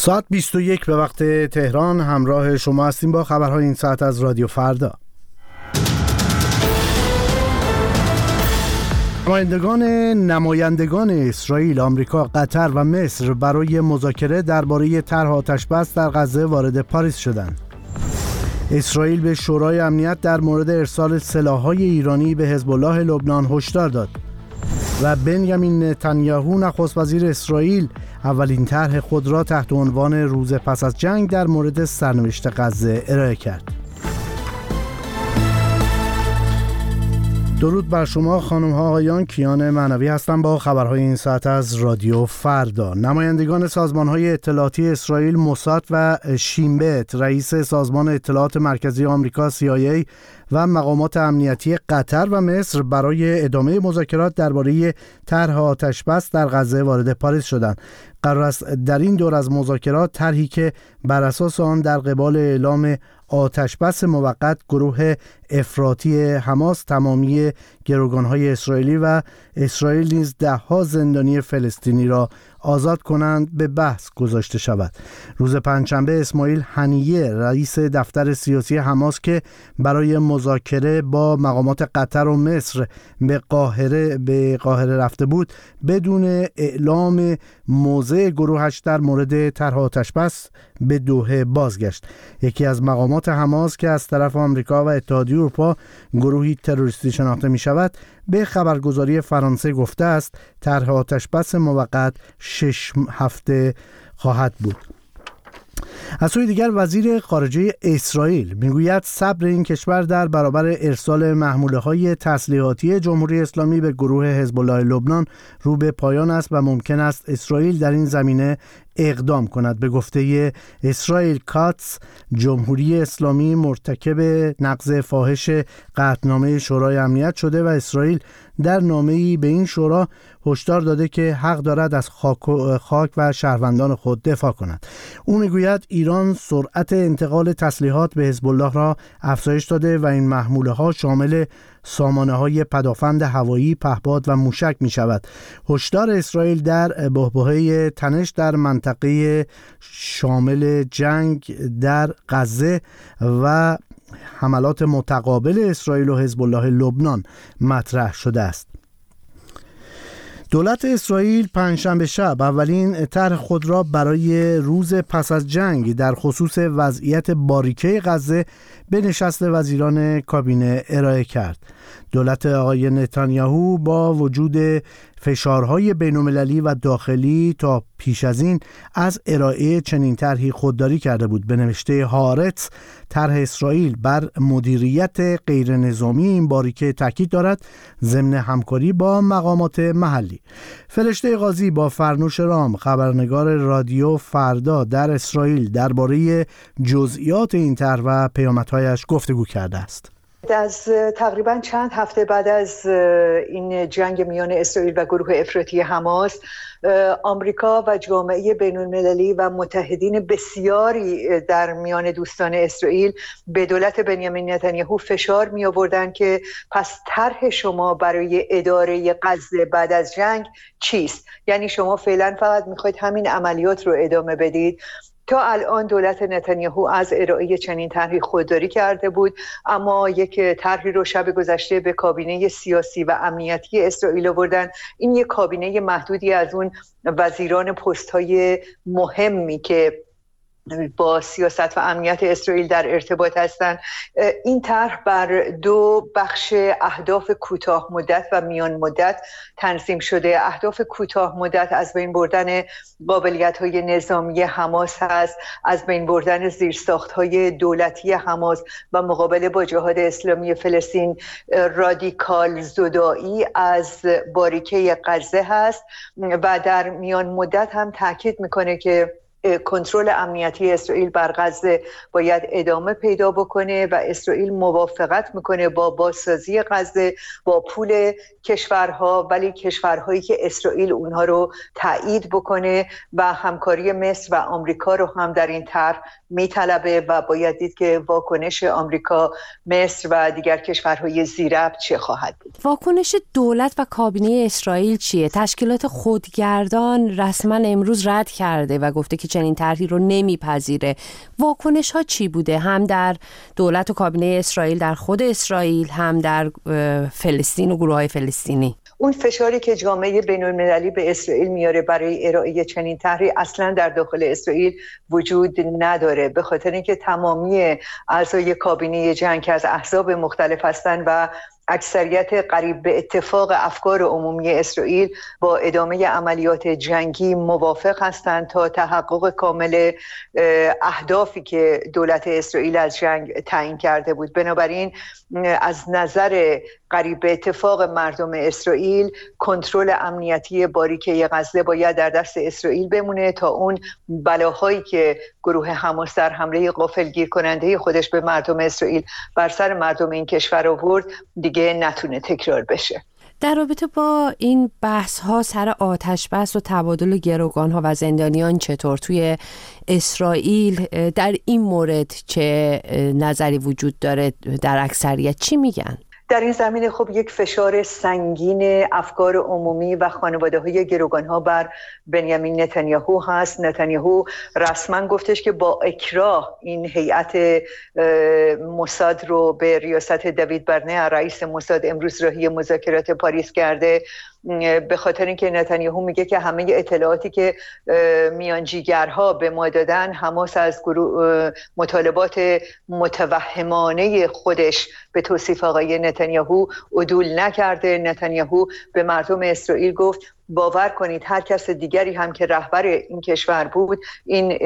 ساعت 21 به وقت تهران همراه شما هستیم با خبرهای این ساعت از رادیو فردا نمایندگان نمایندگان اسرائیل، آمریکا، قطر و مصر برای مذاکره درباره طرح آتشبس در غزه وارد پاریس شدند. اسرائیل به شورای امنیت در مورد ارسال سلاح‌های ایرانی به حزب الله لبنان هشدار داد. و بنیامین نتانیاهو نخست وزیر اسرائیل اولین طرح خود را تحت عنوان روز پس از جنگ در مورد سرنوشت غزه ارائه کرد. درود بر شما خانم ها آقایان کیان معنوی هستم با خبرهای این ساعت از رادیو فردا. نمایندگان سازمان های اطلاعاتی اسرائیل موساد و شیمبت رئیس سازمان اطلاعات مرکزی آمریکا CIA و مقامات امنیتی قطر و مصر برای ادامه مذاکرات درباره طرح آتشبس در غزه وارد پاریس شدند. قرار است در این دور از مذاکرات طرحی که بر اساس آن در قبال اعلام آتشبس موقت گروه افراطی حماس تمامی گروگانهای اسرائیلی و اسرائیل نیز دهها زندانی فلسطینی را آزاد کنند به بحث گذاشته شود. روز پنجشنبه اسماعیل هنیه رئیس دفتر سیاسی حماس که برای مذاکره با مقامات قطر و مصر به قاهره به قاهره رفته بود بدون اعلام موضع گروهش در مورد طرح آتشبس به دوحه بازگشت. یکی از مقامات حماس که از طرف آمریکا و اتحادیه اروپا گروهی تروریستی شناخته می شود به خبرگزاری فرانسه گفته است طرح آتشبس موقت شش هفته خواهد بود. از سوی دیگر وزیر خارجه اسرائیل می‌گوید صبر این کشور در برابر ارسال محموله های تسلیحاتی جمهوری اسلامی به گروه حزب الله لبنان رو به پایان است و ممکن است اسرائیل در این زمینه اقدام کند به گفته اسرائیل کاتس جمهوری اسلامی مرتکب نقض فاحش قطنامه شورای امنیت شده و اسرائیل در نامه‌ای به این شورا هشدار داده که حق دارد از خاک, و شهروندان خود دفاع کند. او می‌گوید ایران سرعت انتقال تسلیحات به حزب الله را افزایش داده و این محموله ها شامل سامانه های پدافند هوایی پهپاد و موشک می شود هشدار اسرائیل در بحبوحه تنش در منطقه شامل جنگ در غزه و حملات متقابل اسرائیل و حزب الله لبنان مطرح شده است دولت اسرائیل پنجشنبه شب اولین طرح خود را برای روز پس از جنگ در خصوص وضعیت باریکه غزه به نشست وزیران کابینه ارائه کرد. دولت آقای نتانیاهو با وجود فشارهای بینالمللی و داخلی تا پیش از این از ارائه چنین طرحی خودداری کرده بود. به نوشته هارت طرح اسرائیل بر مدیریت غیر نظامی این باریکه تاکید دارد ضمن همکاری با مقامات محلی. فرشته قاضی با فرنوش رام خبرنگار رادیو فردا در اسرائیل درباره جزئیات این طرح و پیامدهایش گفتگو کرده است. از تقریبا چند هفته بعد از این جنگ میان اسرائیل و گروه افراطی حماس آمریکا و جامعه بین المللی و متحدین بسیاری در میان دوستان اسرائیل به دولت بنیامین نتانیاهو فشار می آوردن که پس طرح شما برای اداره غزه بعد از جنگ چیست؟ یعنی شما فعلا فقط می‌خواید همین عملیات رو ادامه بدید. تا الان دولت نتانیاهو از ارائه چنین طرحی خودداری کرده بود اما یک طرحی رو شب گذشته به کابینه سیاسی و امنیتی اسرائیل آوردن. این یک کابینه محدودی از اون وزیران پست های مهمی که با سیاست و امنیت اسرائیل در ارتباط هستند این طرح بر دو بخش اهداف کوتاه مدت و میان مدت تنظیم شده. اهداف کوتاه مدت از بین بردن قابلیت های نظامی حماس هست از بین بردن زیرساخت های دولتی حماس و مقابله با جهاد اسلامی فلسطین رادیکال زدایی از باریکه غزه هست و در میان مدت هم تاکید می‌کنه که کنترل امنیتی اسرائیل بر غزه باید ادامه پیدا بکنه و اسرائیل موافقت می‌کنه با بازسازی غزه با پول کشورها ولی کشورهایی که اسرائیل اونها رو تایید بکنه و همکاری مصر و آمریکا رو هم در این طرح میطلبه و باید دید که واکنش آمریکا مصر و دیگر کشورهای زیرب چه خواهد بود. واکنش دولت و کابینه اسرائیل چیه؟ تشکیلات خودگردان رسما امروز رد کرده و گفته که چنین طرحی رو نمیپذیره. واکنش ها چی بوده؟ هم در دولت و کابینه اسرائیل در خود اسرائیل هم در فلسطین و گروه های فلسطینی. اون فشاری که جامعه بین المللی به اسرائیل میاره برای ارائه چنین طرحی اصلا در داخل اسرائیل وجود نداره. به خاطر اینکه تمامی اعضای کابینه جنگ که از احزاب مختلف هستند و اکثریت قریب به اتفاق افکار عمومی اسرائیل با ادامه عملیات جنگی موافق هستند تا تحقق کامل اهدافی که دولت اسرائیل از جنگ تعیین کرده بود. بنابراین از نظر قریب به اتفاق مردم اسرائیل کنترل امنیتی باریکه غزه باید در دست اسرائیل بمونه تا اون بلاهایی که گروه حماس در حمله غافلگیر کننده خودش به مردم اسرائیل بر سر مردم این کشور آورد دیگه نتونه تکرار بشه. در رابطه با این بحث ها سر آتش بس و تبادل گروگان ها و زندانیان چطور توی اسرائیل؟ در این مورد چه نظری وجود داره؟ در اکثریت چی میگن؟ در این زمینه خب یک فشار سنگین افکار عمومی و خانواده های گروگان ها بر بنیامین نتانیاهو هست. نتانیاهو رسما گفتش که با اکراه این هیئت موساد رو به ریاست دوید برنه رئیس موساد امروز راهی مذاکرات پاریس کرده. به خاطر اینکه نتانیاهو میگه که همه اطلاعاتی که میانجیگرها به ما دادن حماس از مطالبات متوهمانه خودش به توصیف آقای نتانیاهو عدول نکرده. نتانیاهو به مردم اسرائیل گفت باور کنید هر کس دیگری هم که رهبر این کشور بود این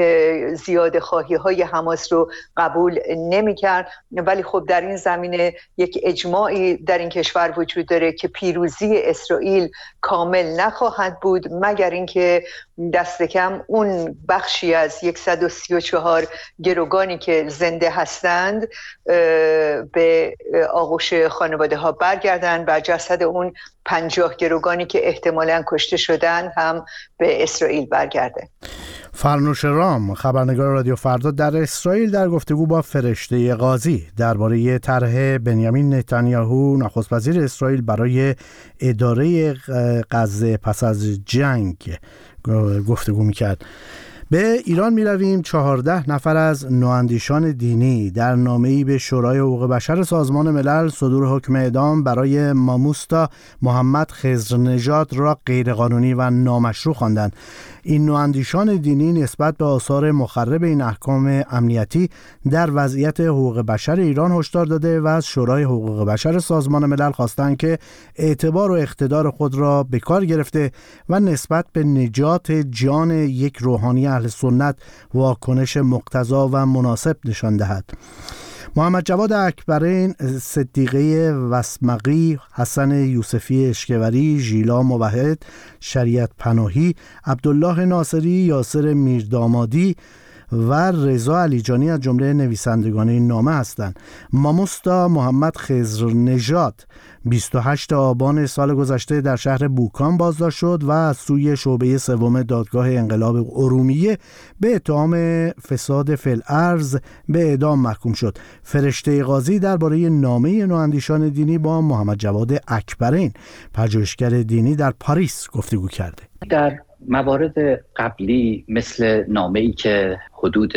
زیاده خواهی های حماس رو قبول نمی کرد ولی خب در این زمینه یک اجماعی در این کشور وجود داره که پیروزی اسرائیل کامل نخواهد بود مگر اینکه دست کم اون بخشی از 134 گروگانی که زنده هستند به آغوش خانواده ها برگردن و جسد اون پنجاه گروگانی که احتمالا کشته شدن هم به اسرائیل برگرده. فرنوش رام خبرنگار رادیو فردا در اسرائیل در گفتگو با فرشته قاضی درباره طرح بنیامین نتانیاهو نخست وزیر اسرائیل برای اداره غزه پس از جنگ گفتگو می‌کرد. به ایران می رویم چهارده نفر از نواندیشان دینی در نامه‌ای به شورای حقوق بشر سازمان ملل صدور حکم اعدام برای ماموستا محمد خزر نژاد را غیرقانونی و نامشروع خواندند. این نواندیشان دینی نسبت به آثار مخرب این احکام امنیتی در وضعیت حقوق بشر ایران هشدار داده و از شورای حقوق بشر سازمان ملل خواستند که اعتبار و اقتدار خود را به کار گرفته و نسبت به نجات جان یک روحانی اهل سنت واکنش مقتضا و مناسب نشان دهد. محمد جواد اکبرین صدیقه وسمقی حسن یوسفی اشکوری ژیلا موحد شریعت پناهی عبدالله ناصری یاسر میردامادی و رضا علیجانی از جمله نویسندگان این نامه هستند. ماموستا محمد خزر نژاد 28 آبان سال گذشته در شهر بوکان بازداشت شد و از سوی شعبه سوم دادگاه انقلاب ارومیه به اتهام فساد فل ارز به اعدام محکوم شد. فرشته قاضی درباره نامه نواندیشان دینی با محمد جواد اکبرین پژوهشگر دینی در پاریس گفتگو کرده. در موارد قبلی مثل نامه ای که حدود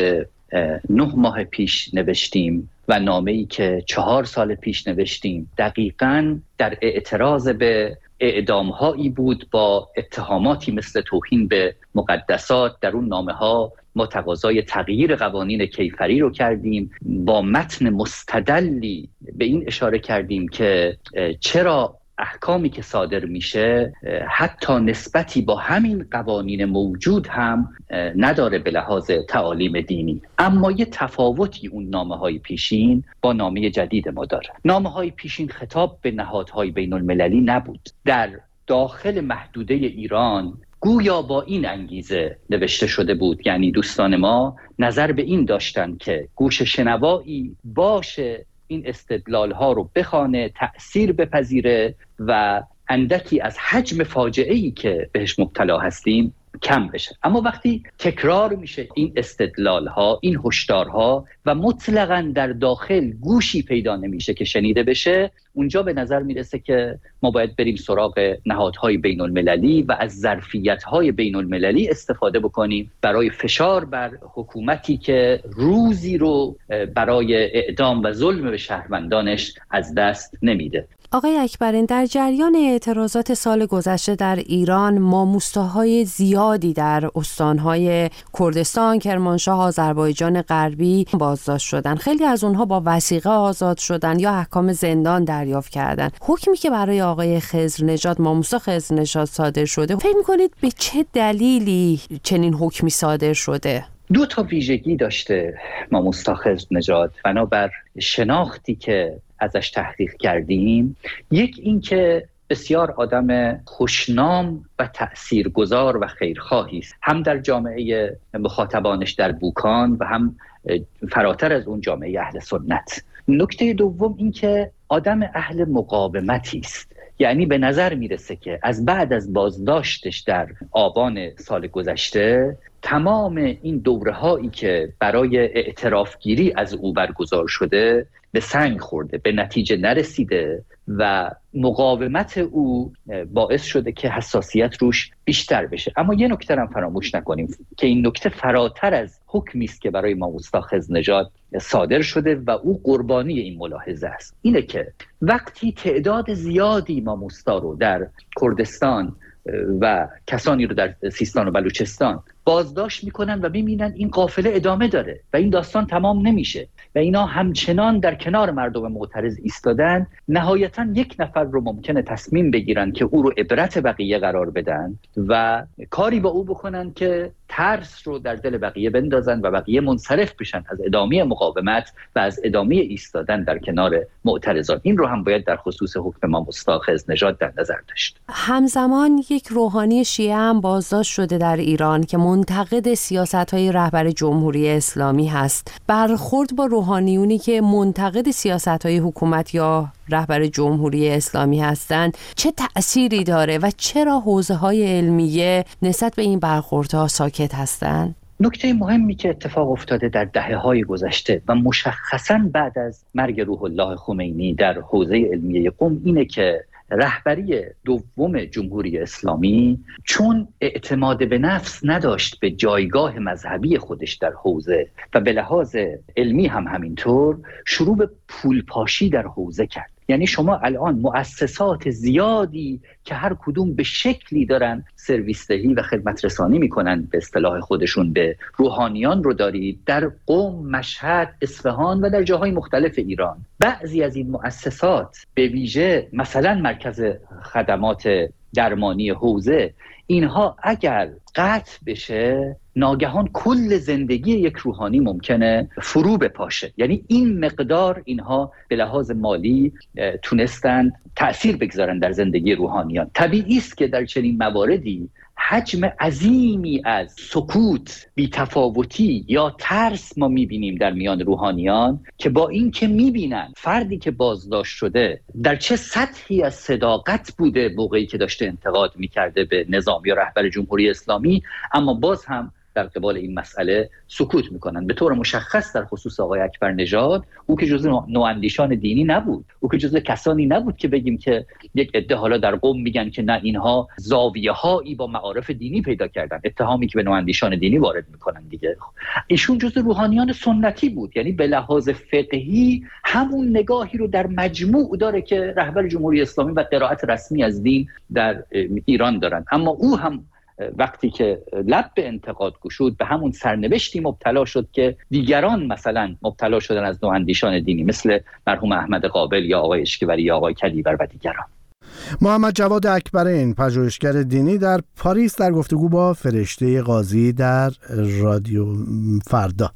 نه ماه پیش نوشتیم و نامه ای که چهار سال پیش نوشتیم دقیقا در اعتراض به اعدام هایی بود با اتهاماتی مثل توهین به مقدسات در اون نامه ها ما تقاضای تغییر قوانین کیفری رو کردیم با متن مستدلی به این اشاره کردیم که چرا احکامی که صادر میشه حتی نسبتی با همین قوانین موجود هم نداره به لحاظ تعالیم دینی. اما یه تفاوتی اون نامه های پیشین با نامه جدید ما داره. نامه های پیشین خطاب به نهادهای بین المللی نبود. در داخل محدوده ایران گویا با این انگیزه نوشته شده بود. یعنی دوستان ما نظر به این داشتن که گوش شنوایی باشه این استدلال ها رو بخانه تأثیر بپذیره و اندکی از حجم فاجعه ای که بهش مبتلا هستیم کم بشه. اما وقتی تکرار میشه این استدلال ها این هشدارها و مطلقا در داخل گوشی پیدا نمیشه که شنیده بشه اونجا به نظر می‌رسه که ما باید بریم سراغ نهادهای بین المللی و از ظرفیت های بین المللی استفاده بکنیم. برای فشار بر حکومتی که روزی رو برای اعدام و ظلم به شهروندانش از دست نمیده. آقای اکبرین در جریان اعتراضات سال گذشته در ایران ماموستاهای زیادی در استانهای کردستان، کرمانشاه، آذربایجان غربی بازداشت شدن. خیلی از اونها با وسیقه آزاد شدن یا احکام زندان دریافت کردن. حکمی که برای آقای خزر نجات ماموستا خزر نجات صادر شده، فکر می‌کنید به چه دلیلی چنین حکمی صادر شده؟ دو تا ویژگی داشته ما خزر نجات بنابر شناختی که ازش تحقیق کردیم. یک اینکه بسیار آدم خوشنام و تاثیرگذار و خیرخواهی است. هم در جامعه مخاطبانش در بوکان و هم فراتر از اون جامعه اهل سنت. نکته دوم اینکه آدم اهل مقاومتی است. یعنی به نظر می‌رسه که از بعد از بازداشتش در آبان سال گذشته تمام این دوره هایی که برای اعترافگیری از او برگزار شده به سنگ خورده به نتیجه نرسیده و مقاومت او باعث شده که حساسیت روش بیشتر بشه. اما یه نکته هم فراموش نکنیم که این نکته فراتر از حکمی است که برای ماموستا نجات صادر شده و او قربانی این ملاحظه است. اینه که وقتی تعداد زیادی ماموستا رو در کردستان و کسانی رو در سیستان و بلوچستان بازداشت می‌کنن و می‌بینن این قافله ادامه داره و این داستان تمام نمیشه و اینا همچنان در کنار مردم معترض ایستادن. نهایتا یک نفر رو ممکنه تصمیم بگیرن که او رو عبرت بقیه قرار بدن و کاری با او بکنن که ترس رو در دل بقیه بندازن و بقیه منصرف بشن از ادامه مقاومت و از ادامه ایستادن در کنار معترضان. این رو هم باید در خصوص حکم ما مستاخذ نژاد در نظر داشت. همزمان یک روحانی شیعه هم بازداشت شده در ایران که منتقد سیاست های رهبر جمهوری اسلامی هست برخورد با روحانیونی که منتقد سیاست های حکومت یا رهبر جمهوری اسلامی هستند چه تأثیری داره و چرا حوزه های علمیه نسبت به این برخوردها ساکت هستند؟ نکته مهمی که اتفاق افتاده در دهه های گذشته و مشخصا بعد از مرگ روح الله خمینی در حوزه علمیه قوم اینه که رهبری دوم جمهوری اسلامی چون اعتماد به نفس نداشت به جایگاه مذهبی خودش در حوزه و به لحاظ علمی هم همینطور شروع به پولپاشی در حوزه کرد. یعنی شما الان مؤسسات زیادی که هر کدوم به شکلی دارن سرویس دهی و خدمت رسانی می‌کنن به اصطلاح خودشون به روحانیان رو دارید در قوم مشهد اصفهان و در جاهای مختلف ایران. بعضی از این مؤسسات به ویژه مثلا مرکز خدمات درمانی حوزه اینها اگر قطع بشه ناگهان کل زندگی یک روحانی ممکنه فرو بپاشه. یعنی این مقدار اینها به لحاظ مالی تونستند تاثیر بگذارن در زندگی روحانیان. طبیعی است که در چنین مواردی حجم عظیمی از سکوت بیتفاوتی یا ترس ما می‌بینیم در میان روحانیان که با اینکه می‌بینن فردی که بازداشت شده در چه سطحی از صداقت بوده موقعی که داشته انتقاد می‌کرده به نظام یا رهبر جمهوری اسلامی اما باز هم در قبال این مسئله سکوت می‌کنن. به طور مشخص در خصوص آقای اکبر نژاد او که جزء نواندیشان دینی نبود. او که جزء کسانی نبود که بگیم که یک عده حالا در قوم میگن که نه اینها زاویه هایی با معارف دینی پیدا کردن. اتهامی که به نواندیشان دینی وارد می‌کنن دیگه. ایشون جزء روحانیان سنتی بود. یعنی به لحاظ فقهی همون نگاهی رو در مجموع داره که رهبر جمهوری اسلامی و قرائت رسمی از دین در ایران دارن. اما او هم وقتی که لب به انتقاد گشود به همون سرنوشتی مبتلا شد که دیگران مثلا مبتلا شدن از نواندیشان دینی مثل مرحوم احمد قابل یا آقای اشکوری یا آقای کلیور و دیگران. محمد جواد اکبرین پژوهشگر دینی در پاریس در گفتگو با فرشته قاضی در رادیو فردا.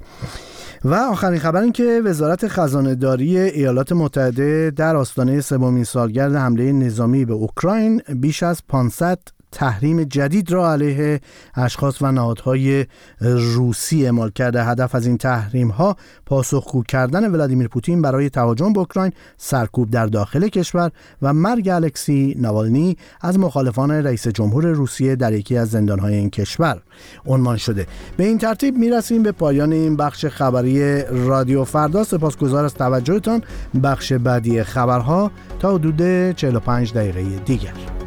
و آخرین خبر این که وزارت خزانه داری ایالات متحده در آستانه سومین سالگرد حمله نظامی به اوکراین بیش از 500 تحریم جدید را علیه اشخاص و نهادهای روسی اعمال کرده. هدف از این تحریم ها پاسخگو کردن ولادیمیر پوتین برای تهاجم به اوکراین سرکوب در داخل کشور و مرگ الکسی نوالنی از مخالفان رئیس جمهور روسیه در یکی از زندانهای این کشور عنوان شده. به این ترتیب می‌رسیم به پایان این بخش خبری رادیو فردا. سپاسگزار از توجهتان. بخش بعدی خبرها تا حدود 45 دقیقه دیگر.